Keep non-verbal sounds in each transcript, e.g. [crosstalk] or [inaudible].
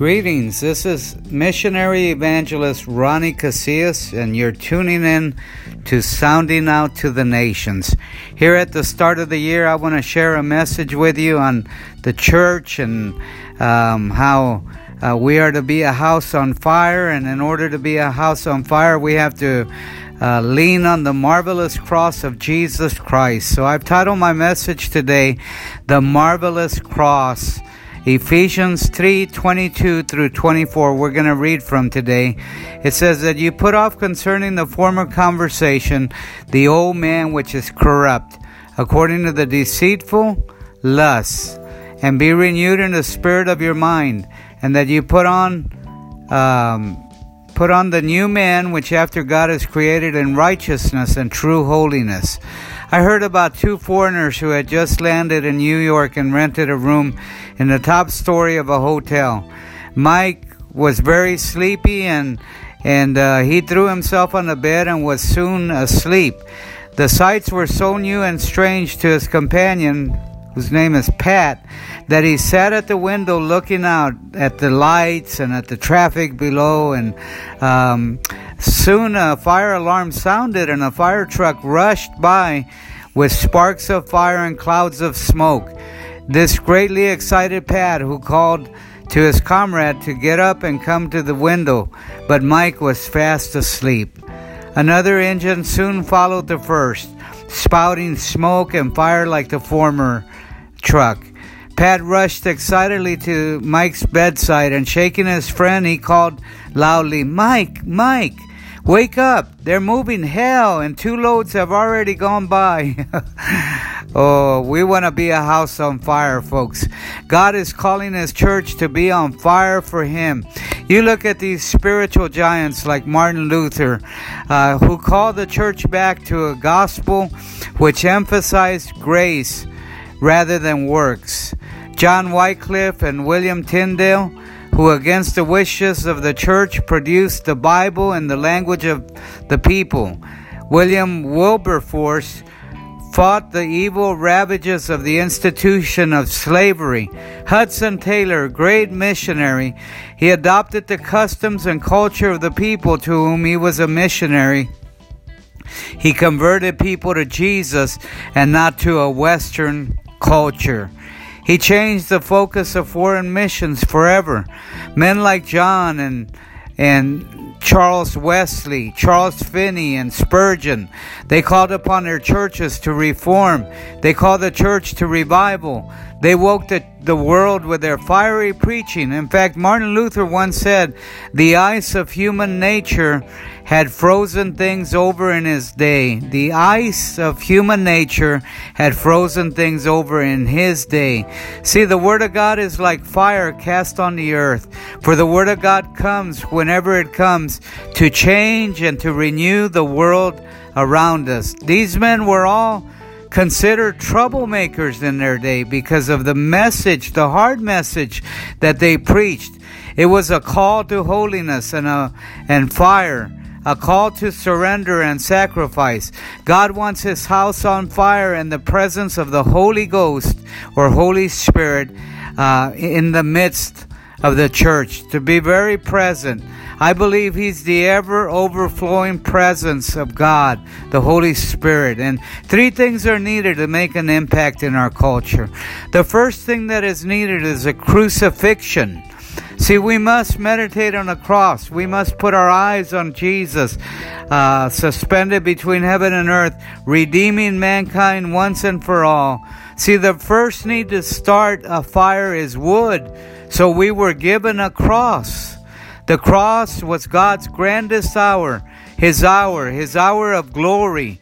Greetings. This is missionary evangelist Ronnie Casillas, and you're tuning in to Sounding Out to the Nations. Here at the start of the year, I want to share a message with you on the church and um, how uh, we are to be a house on fire. And in order to be a house on fire, we have to uh, lean on the marvelous cross of Jesus Christ. So I've titled my message today, The Marvelous Cross. Ephesians 3 22 through 24, we're going to read from today. It says that you put off concerning the former conversation the old man which is corrupt, according to the deceitful lusts, and be renewed in the spirit of your mind, and that you put on. Um, Put on the new man, which after God is created in righteousness and true holiness. I heard about two foreigners who had just landed in New York and rented a room in the top story of a hotel. Mike was very sleepy and and uh, he threw himself on the bed and was soon asleep. The sights were so new and strange to his companion, whose name is Pat, that he sat at the window looking out at the lights and at the traffic below. And um, soon a fire alarm sounded, and a fire truck rushed by with sparks of fire and clouds of smoke. This greatly excited Pat, who called to his comrade to get up and come to the window, but Mike was fast asleep. Another engine soon followed the first, spouting smoke and fire like the former truck. Pat rushed excitedly to Mike's bedside and shaking his friend, he called loudly, Mike, Mike, wake up. They're moving hell and two loads have already gone by. [laughs] oh, we want to be a house on fire, folks. God is calling his church to be on fire for him. You look at these spiritual giants like Martin Luther, uh, who called the church back to a gospel which emphasized grace rather than works. John Wycliffe and William Tyndale, who against the wishes of the church produced the Bible in the language of the people. William Wilberforce fought the evil ravages of the institution of slavery. Hudson Taylor, great missionary, he adopted the customs and culture of the people to whom he was a missionary. He converted people to Jesus and not to a Western culture. He changed the focus of foreign missions forever. Men like John and and Charles Wesley, Charles Finney, and Spurgeon. They called upon their churches to reform. They called the church to revival. They woke the, the world with their fiery preaching. In fact, Martin Luther once said, The ice of human nature had frozen things over in his day. The ice of human nature had frozen things over in his day. See, the Word of God is like fire cast on the earth. For the Word of God comes whenever it comes to change and to renew the world around us. These men were all considered troublemakers in their day because of the message, the hard message that they preached. It was a call to holiness and a and fire, a call to surrender and sacrifice. God wants his house on fire in the presence of the Holy Ghost or Holy Spirit uh, in the midst of the church to be very present. I believe He's the ever overflowing presence of God, the Holy Spirit. And three things are needed to make an impact in our culture. The first thing that is needed is a crucifixion. See, we must meditate on the cross. We must put our eyes on Jesus, uh, suspended between heaven and earth, redeeming mankind once and for all. See, the first need to start a fire is wood. So we were given a cross. The cross was God's grandest hour, His hour, His hour of glory.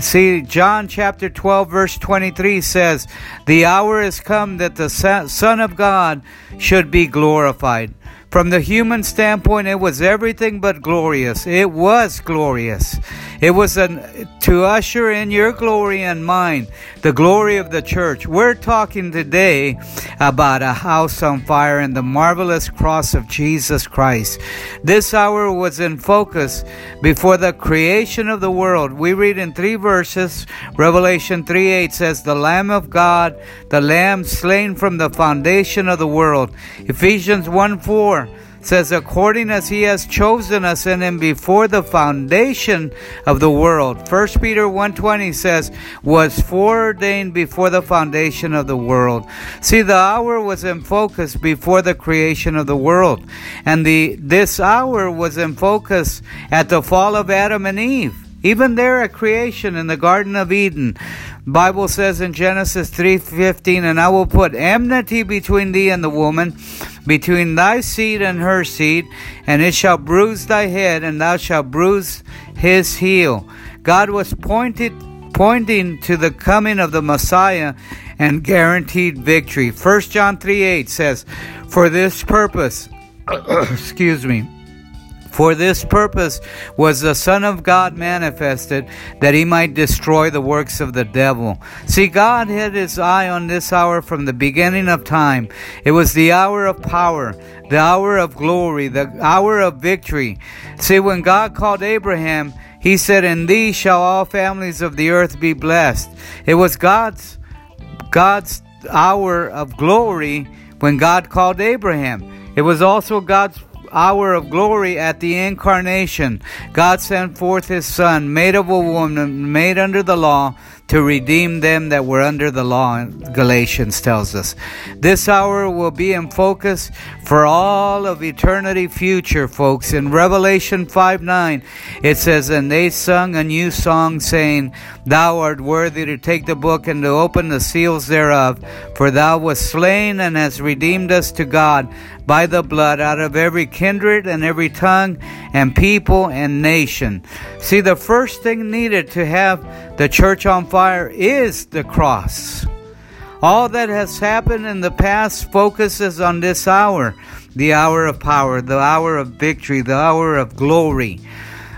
See, John chapter 12, verse 23 says, The hour has come that the Son of God should be glorified. From the human standpoint, it was everything but glorious. It was glorious. It was an, to usher in your glory and mine, the glory of the church. We're talking today about a house on fire and the marvelous cross of Jesus Christ. This hour was in focus before the creation of the world. We read in three verses. Revelation 3 8 says, The Lamb of God, the Lamb slain from the foundation of the world. Ephesians 1 4 4 says, according as he has chosen us in him before the foundation of the world. 1 Peter 1.20 says, was foreordained before the foundation of the world. See, the hour was in focus before the creation of the world. And the this hour was in focus at the fall of Adam and Eve. Even there at creation in the Garden of Eden, Bible says in Genesis 3:15, "And I will put enmity between thee and the woman, between thy seed and her seed, and it shall bruise thy head, and thou shalt bruise his heel." God was pointed pointing to the coming of the Messiah and guaranteed victory. 1 John 3:8 says, "For this purpose, [coughs] excuse me, for this purpose was the Son of God manifested, that he might destroy the works of the devil. See, God had his eye on this hour from the beginning of time. It was the hour of power, the hour of glory, the hour of victory. See, when God called Abraham, he said, In thee shall all families of the earth be blessed. It was God's God's hour of glory when God called Abraham. It was also God's hour of glory at the incarnation, God sent forth his Son, made of a woman, made under the law, to redeem them that were under the law, Galatians tells us. This hour will be in focus for all of eternity future, folks. In Revelation 5 9, it says, And they sung a new song, saying, Thou art worthy to take the book and to open the seals thereof, for thou wast slain and hast redeemed us to God by the blood out of every kindred and every tongue and people and nation. See, the first thing needed to have the church on fire is the cross. All that has happened in the past focuses on this hour the hour of power, the hour of victory, the hour of glory.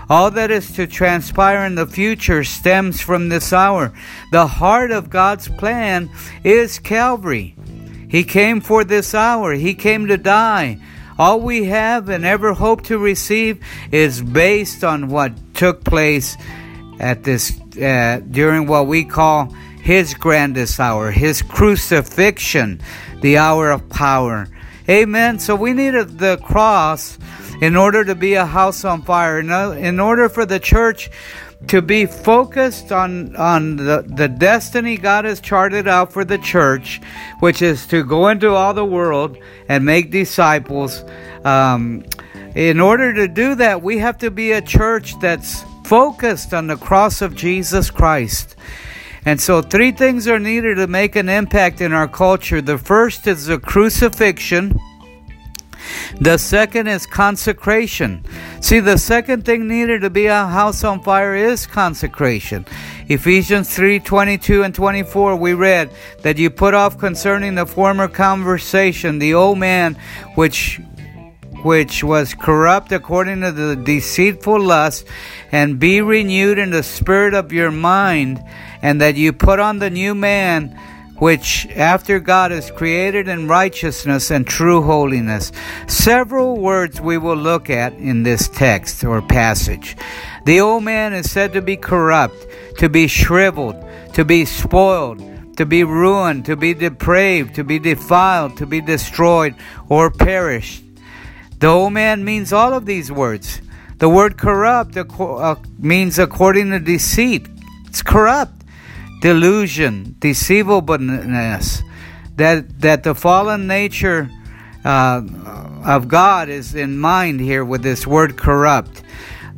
All that is to transpire in the future stems from this hour. The heart of God's plan is Calvary. He came for this hour. He came to die. All we have and ever hope to receive is based on what took place at this uh, during what we call his grandest hour, his crucifixion, the hour of power. Amen. So we needed the cross in order to be a house on fire. In order for the church to be focused on on the, the destiny God has charted out for the church, which is to go into all the world and make disciples. Um, in order to do that, we have to be a church that's focused on the cross of Jesus Christ. And so, three things are needed to make an impact in our culture. The first is the crucifixion. The second is consecration. See, the second thing needed to be a house on fire is consecration. Ephesians 3 22 and 24, we read that you put off concerning the former conversation the old man which which was corrupt according to the deceitful lust, and be renewed in the spirit of your mind, and that you put on the new man which after God is created in righteousness and true holiness. Several words we will look at in this text or passage. The old man is said to be corrupt, to be shriveled, to be spoiled, to be ruined, to be depraved, to be defiled, to be destroyed, or perished. The old man means all of these words. The word corrupt uh, means according to deceit. It's corrupt delusion, deceivableness, that that the fallen nature uh, of God is in mind here with this word corrupt.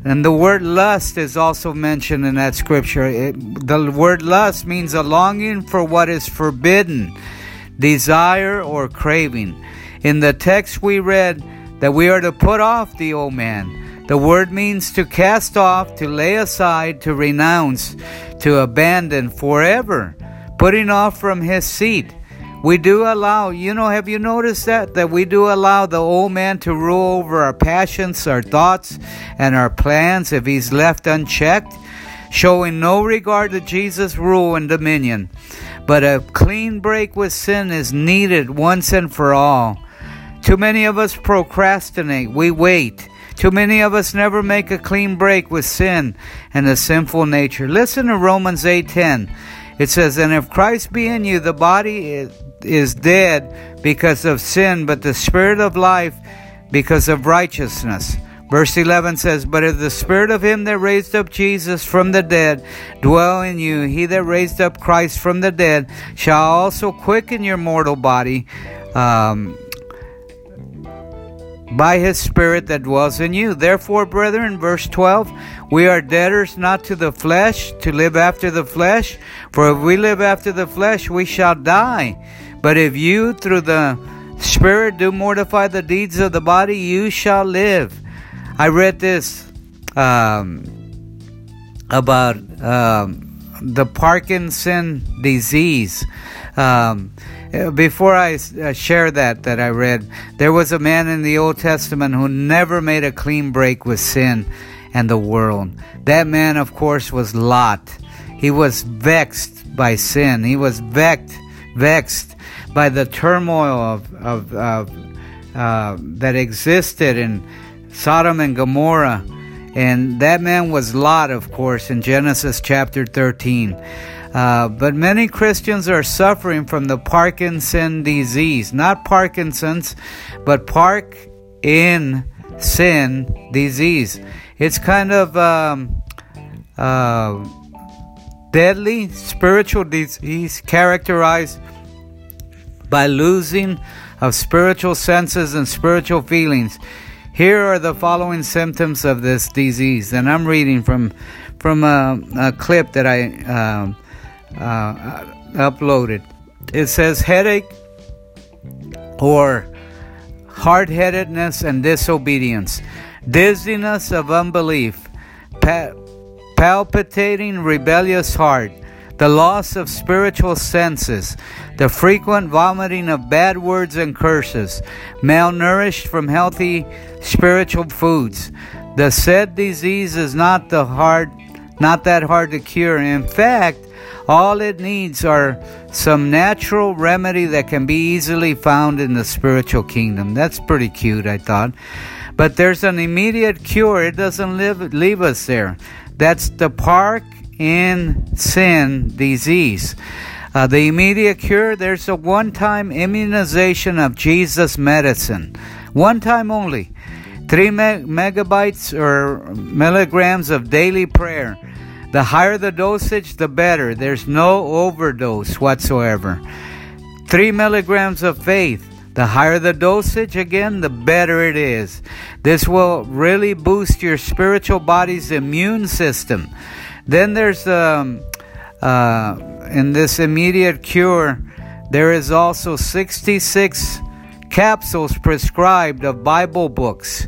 And the word lust is also mentioned in that scripture. It, the word lust means a longing for what is forbidden, desire or craving. In the text we read that we are to put off the old man the word means to cast off, to lay aside, to renounce, to abandon forever, putting off from his seat. We do allow, you know, have you noticed that? That we do allow the old man to rule over our passions, our thoughts, and our plans if he's left unchecked, showing no regard to Jesus' rule and dominion. But a clean break with sin is needed once and for all. Too many of us procrastinate, we wait. Too many of us never make a clean break with sin and the sinful nature. Listen to Romans 8:10. It says, "And if Christ be in you, the body is dead because of sin, but the spirit of life because of righteousness. Verse 11 says, But if the spirit of him that raised up Jesus from the dead dwell in you, he that raised up Christ from the dead shall also quicken your mortal body um, by his spirit that dwells in you. Therefore, brethren, verse 12, we are debtors not to the flesh to live after the flesh, for if we live after the flesh, we shall die. But if you through the Spirit do mortify the deeds of the body, you shall live. I read this um, about um, the Parkinson disease. Um, before I uh, share that that I read, there was a man in the Old Testament who never made a clean break with sin and the world. That man, of course, was Lot. He was vexed by sin. He was vexed, vexed by the turmoil of, of, of uh, that existed in Sodom and Gomorrah. And that man was Lot, of course, in Genesis chapter 13. Uh, but many Christians are suffering from the Parkinson disease. Not Parkinson's, but Park in sin disease. It's kind of um, uh, deadly spiritual disease characterized by losing of spiritual senses and spiritual feelings. Here are the following symptoms of this disease, and I'm reading from from a, a clip that I uh, uh, uploaded. It says headache or hard-headedness and disobedience, dizziness of unbelief, pa- palpitating rebellious heart, the loss of spiritual senses, the frequent vomiting of bad words and curses, malnourished from healthy spiritual foods. The said disease is not the hard not that hard to cure. In fact, all it needs are some natural remedy that can be easily found in the spiritual kingdom. That's pretty cute, I thought. But there's an immediate cure. It doesn't live, leave us there. That's the park in sin disease. Uh, the immediate cure, there's a one time immunization of Jesus medicine. One time only. Three me- megabytes or milligrams of daily prayer. The higher the dosage, the better. There's no overdose whatsoever. Three milligrams of faith. The higher the dosage, again, the better it is. This will really boost your spiritual body's immune system. Then there's um, uh, in this immediate cure, there is also 66 capsules prescribed of Bible books.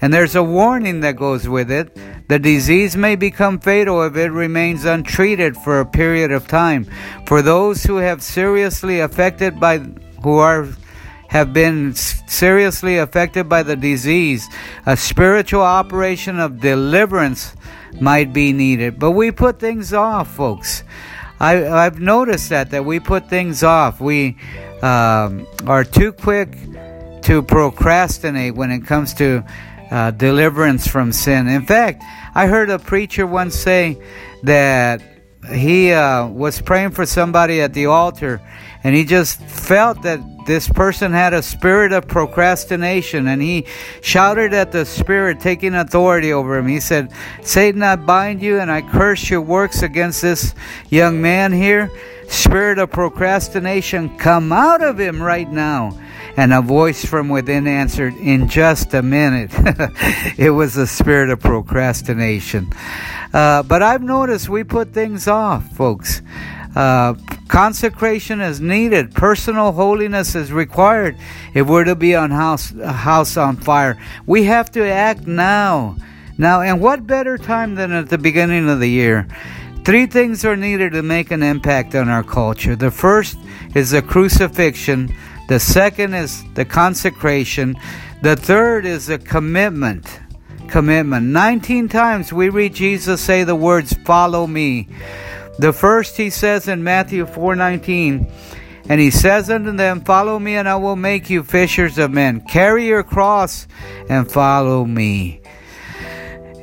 And there's a warning that goes with it. The disease may become fatal if it remains untreated for a period of time. For those who have seriously affected by who are have been seriously affected by the disease, a spiritual operation of deliverance might be needed. But we put things off, folks. I, I've noticed that that we put things off. We um, are too quick to procrastinate when it comes to uh, deliverance from sin. In fact, I heard a preacher once say that he uh, was praying for somebody at the altar and he just felt that this person had a spirit of procrastination and he shouted at the spirit taking authority over him. He said satan i bind you and i curse your works against this young man here. Spirit of procrastination come out of him right now and a voice from within answered in just a minute [laughs] it was the spirit of procrastination uh, but i've noticed we put things off folks uh, consecration is needed. Personal holiness is required if we're to be on house house on fire. We have to act now. Now, and what better time than at the beginning of the year? Three things are needed to make an impact on our culture. The first is the crucifixion. The second is the consecration. The third is the commitment. Commitment. 19 times we read Jesus say the words, Follow me. The first he says in Matthew 4:19, and he says unto them, Follow me, and I will make you fishers of men. Carry your cross and follow me.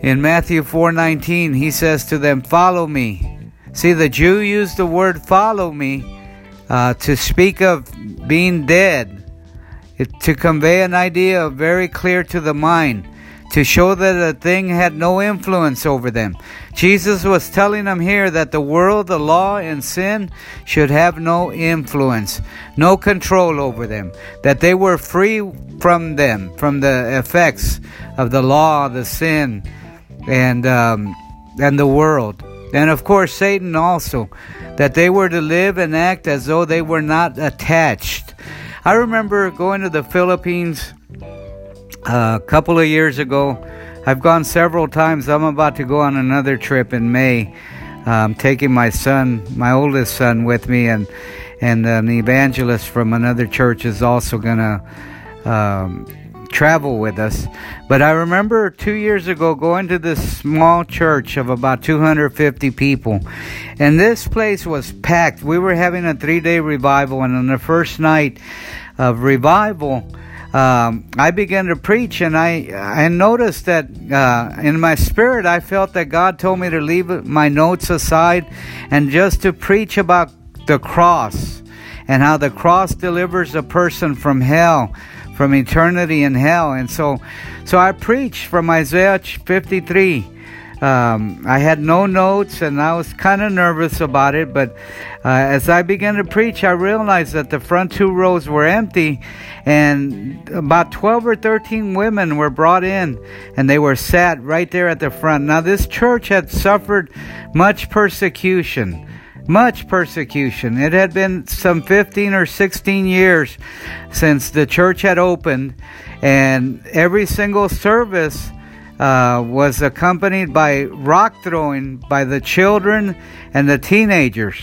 In Matthew 4:19, he says to them, Follow me. See, the Jew used the word follow me uh, to speak of being dead. to convey an idea very clear to the mind to show that a thing had no influence over them. Jesus was telling them here that the world, the law, and sin should have no influence, no control over them, that they were free from them, from the effects of the law, the sin, and um, and the world, and of course Satan also, that they were to live and act as though they were not attached. I remember going to the Philippines a couple of years ago. I've gone several times. I'm about to go on another trip in May. I'm taking my son, my oldest son, with me, and and an evangelist from another church is also gonna um, travel with us. But I remember two years ago going to this small church of about 250 people, and this place was packed. We were having a three-day revival, and on the first night of revival um, I began to preach, and I I noticed that uh, in my spirit I felt that God told me to leave my notes aside and just to preach about the cross and how the cross delivers a person from hell, from eternity in hell. And so, so I preached from Isaiah 53 um, I had no notes and I was kind of nervous about it, but uh, as I began to preach, I realized that the front two rows were empty and about 12 or 13 women were brought in and they were sat right there at the front. Now, this church had suffered much persecution much persecution. It had been some 15 or 16 years since the church had opened, and every single service uh, was accompanied by rock throwing by the children and the teenagers.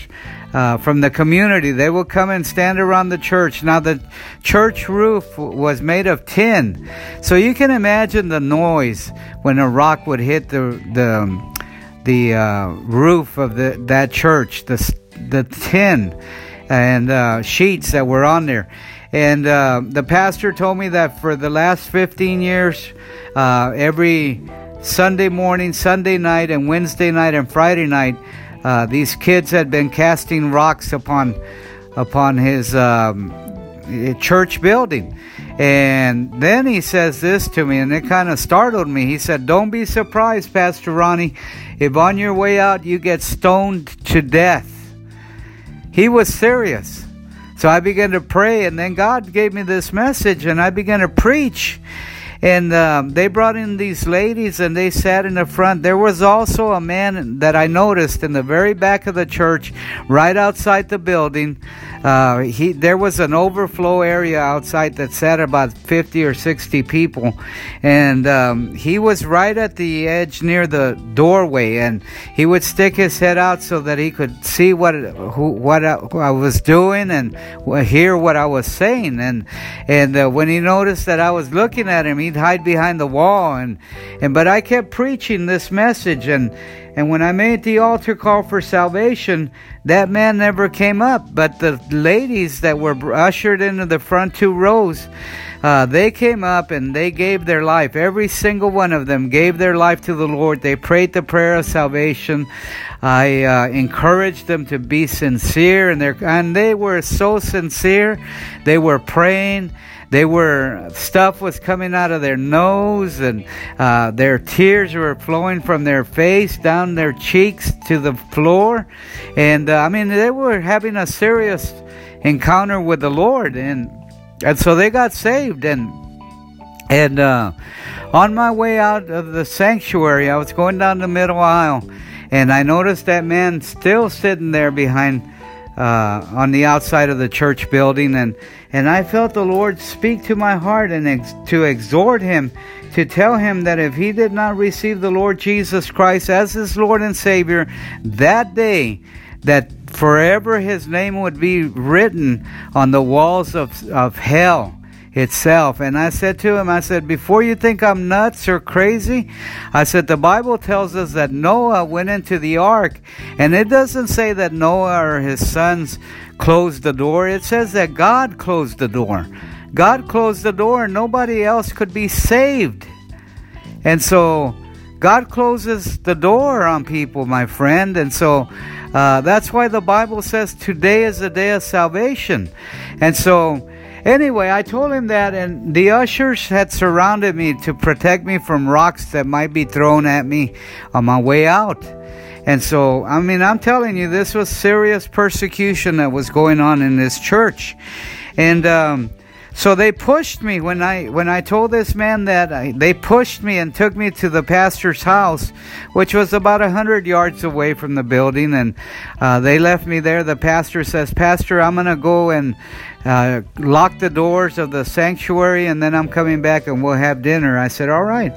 Uh, from the community. They would come and stand around the church. Now, the church roof was made of tin, so you can imagine the noise when a rock would hit the the the uh, roof of the that church. The the tin and uh, sheets that were on there. And uh, the pastor told me that for the last 15 years, uh, every Sunday morning, Sunday night, and Wednesday night and Friday night, uh, these kids had been casting rocks upon upon his um, church building. And then he says this to me, and it kind of startled me. He said, Don't be surprised, Pastor Ronnie, if on your way out you get stoned to death. He was serious. So I began to pray, and then God gave me this message, and I began to preach. And um, they brought in these ladies, and they sat in the front. There was also a man that I noticed in the very back of the church, right outside the building. Uh, he there was an overflow area outside that sat about 50 or 60 people. And um, he was right at the edge near the doorway and he would stick his head out so that he could see what who, what I, I was doing and hear what I was saying. And and uh, when he noticed that I was looking at him he'd hide behind the wall and and but I kept preaching this message and and when I made the altar call for salvation, that man never came up. But the ladies that were ushered into the front two rows, uh, they came up and they gave their life. Every single one of them gave their life to the Lord. They prayed the prayer of salvation. I uh, encouraged them to be sincere, and, and they were so sincere. They were praying. They were stuff was coming out of their nose, and uh, their tears were flowing from their face down their cheeks to the floor, and uh, I mean they were having a serious encounter with the Lord, and and so they got saved, and and uh, on my way out of the sanctuary, I was going down the middle aisle, and I noticed that man still sitting there behind uh, on the outside of the church building, and and I felt the Lord speak to my heart and ex- to exhort him to tell him that if he did not receive the Lord Jesus Christ as his Lord and Savior that day, that forever his name would be written on the walls of, of hell itself. And I said to him, I said, before you think I'm nuts or crazy, I said, the Bible tells us that Noah went into the ark, and it doesn't say that Noah or his sons closed the door. It says that God closed the door. God closed the door, and nobody else could be saved. And so, God closes the door on people, my friend. And so, uh, that's why the Bible says today is the day of salvation. And so, Anyway, I told him that, and the ushers had surrounded me to protect me from rocks that might be thrown at me on my way out. And so, I mean, I'm telling you, this was serious persecution that was going on in this church. And, um, so they pushed me when I when I told this man that I, they pushed me and took me to the pastor's house, which was about a hundred yards away from the building, and uh, they left me there. The pastor says, "Pastor, I'm gonna go and uh, lock the doors of the sanctuary, and then I'm coming back and we'll have dinner." I said, "All right."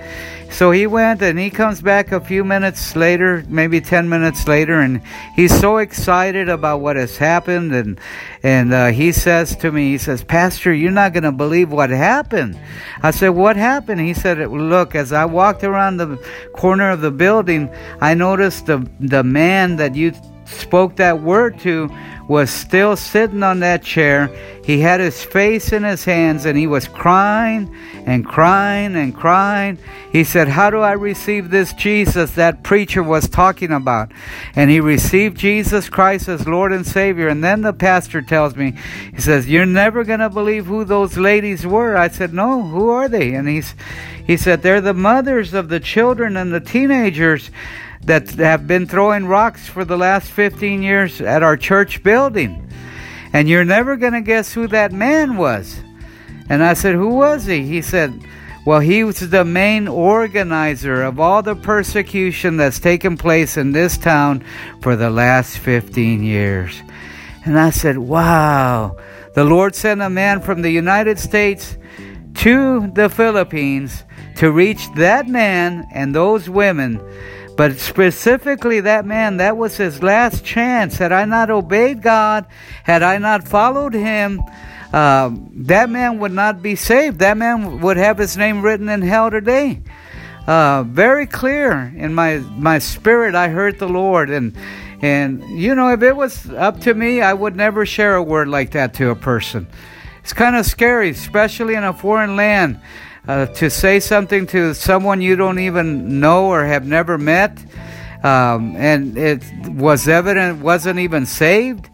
So he went and he comes back a few minutes later, maybe 10 minutes later, and he's so excited about what has happened. And, and uh, he says to me, he says, Pastor, you're not going to believe what happened. I said, What happened? He said, Look, as I walked around the corner of the building, I noticed the, the man that you spoke that word to was still sitting on that chair. He had his face in his hands and he was crying and crying and crying. He said, How do I receive this Jesus that preacher was talking about? And he received Jesus Christ as Lord and Savior. And then the pastor tells me, He says, You're never going to believe who those ladies were. I said, No, who are they? And he's, he said, They're the mothers of the children and the teenagers that have been throwing rocks for the last 15 years at our church building. And you're never going to guess who that man was. And I said, Who was he? He said, Well, he was the main organizer of all the persecution that's taken place in this town for the last 15 years. And I said, Wow. The Lord sent a man from the United States to the Philippines to reach that man and those women but specifically, that man, that was his last chance. Had I not obeyed God, had I not followed him, uh, that man would not be saved. That man would have his name written in hell today. Uh, very clear in my my spirit, I heard the Lord, and and you know, if it was up to me, I would never share a word like that to a person. It's kind of scary, especially in a foreign land uh, to say something to someone you don't even know or have never met, um, and it was evident wasn't even saved,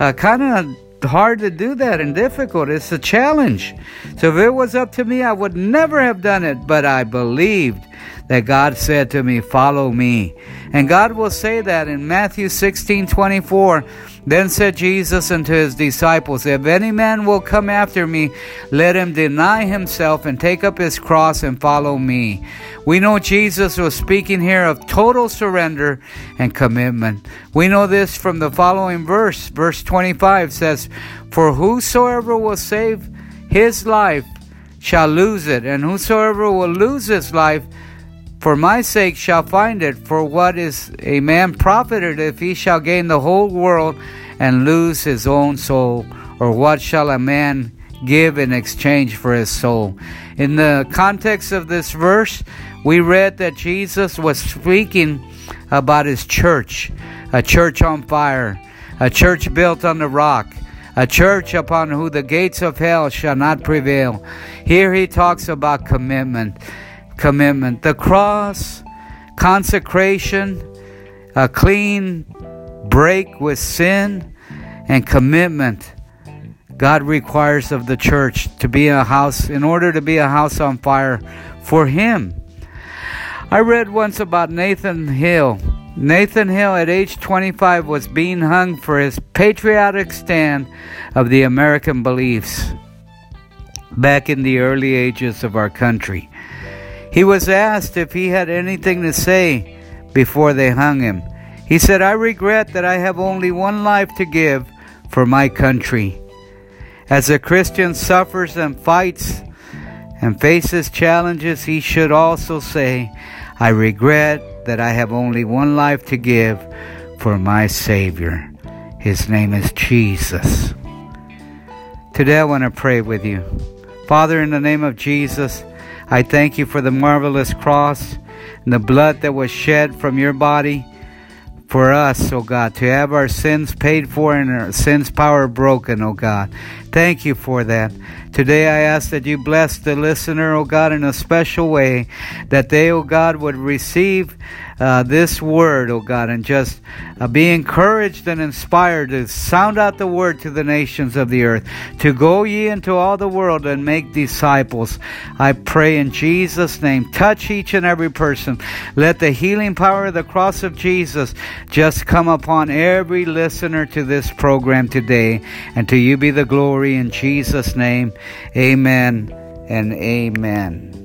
uh, kind of hard to do that and difficult. It's a challenge. So if it was up to me, I would never have done it, but I believed that God said to me, Follow me. And God will say that in Matthew 16 24. Then said Jesus unto his disciples, If any man will come after me, let him deny himself and take up his cross and follow me. We know Jesus was speaking here of total surrender and commitment. We know this from the following verse. Verse 25 says, For whosoever will save his life shall lose it, and whosoever will lose his life for my sake shall find it. For what is a man profited if he shall gain the whole world and lose his own soul? Or what shall a man give in exchange for his soul? In the context of this verse, we read that Jesus was speaking about his church, a church on fire, a church built on the rock, a church upon whom the gates of hell shall not prevail. Here he talks about commitment commitment. The cross, consecration, a clean break with sin, and commitment. God requires of the church to be a house, in order to be a house on fire for Him. I read once about Nathan Hale. Nathan Hale, at age 25, was being hung for his patriotic stand of the American beliefs back in the early ages of our country. He was asked if he had anything to say before they hung him. He said, I regret that I have only one life to give for my country. As a Christian suffers and fights and faces challenges, he should also say, I regret that I have only one life to give for my Savior. His name is Jesus. Today I want to pray with you. Father, in the name of Jesus, I thank you for the marvelous cross and the blood that was shed from your body for us, O oh God, to have our sins paid for and our sins' power broken, O oh God. Thank you for that. Today I ask that you bless the listener, oh God, in a special way, that they, oh God, would receive uh, this word, oh God, and just uh, be encouraged and inspired to sound out the word to the nations of the earth, to go ye into all the world and make disciples. I pray in Jesus' name, touch each and every person. Let the healing power of the cross of Jesus just come upon every listener to this program today, and to you be the glory in Jesus' name. Amen and amen.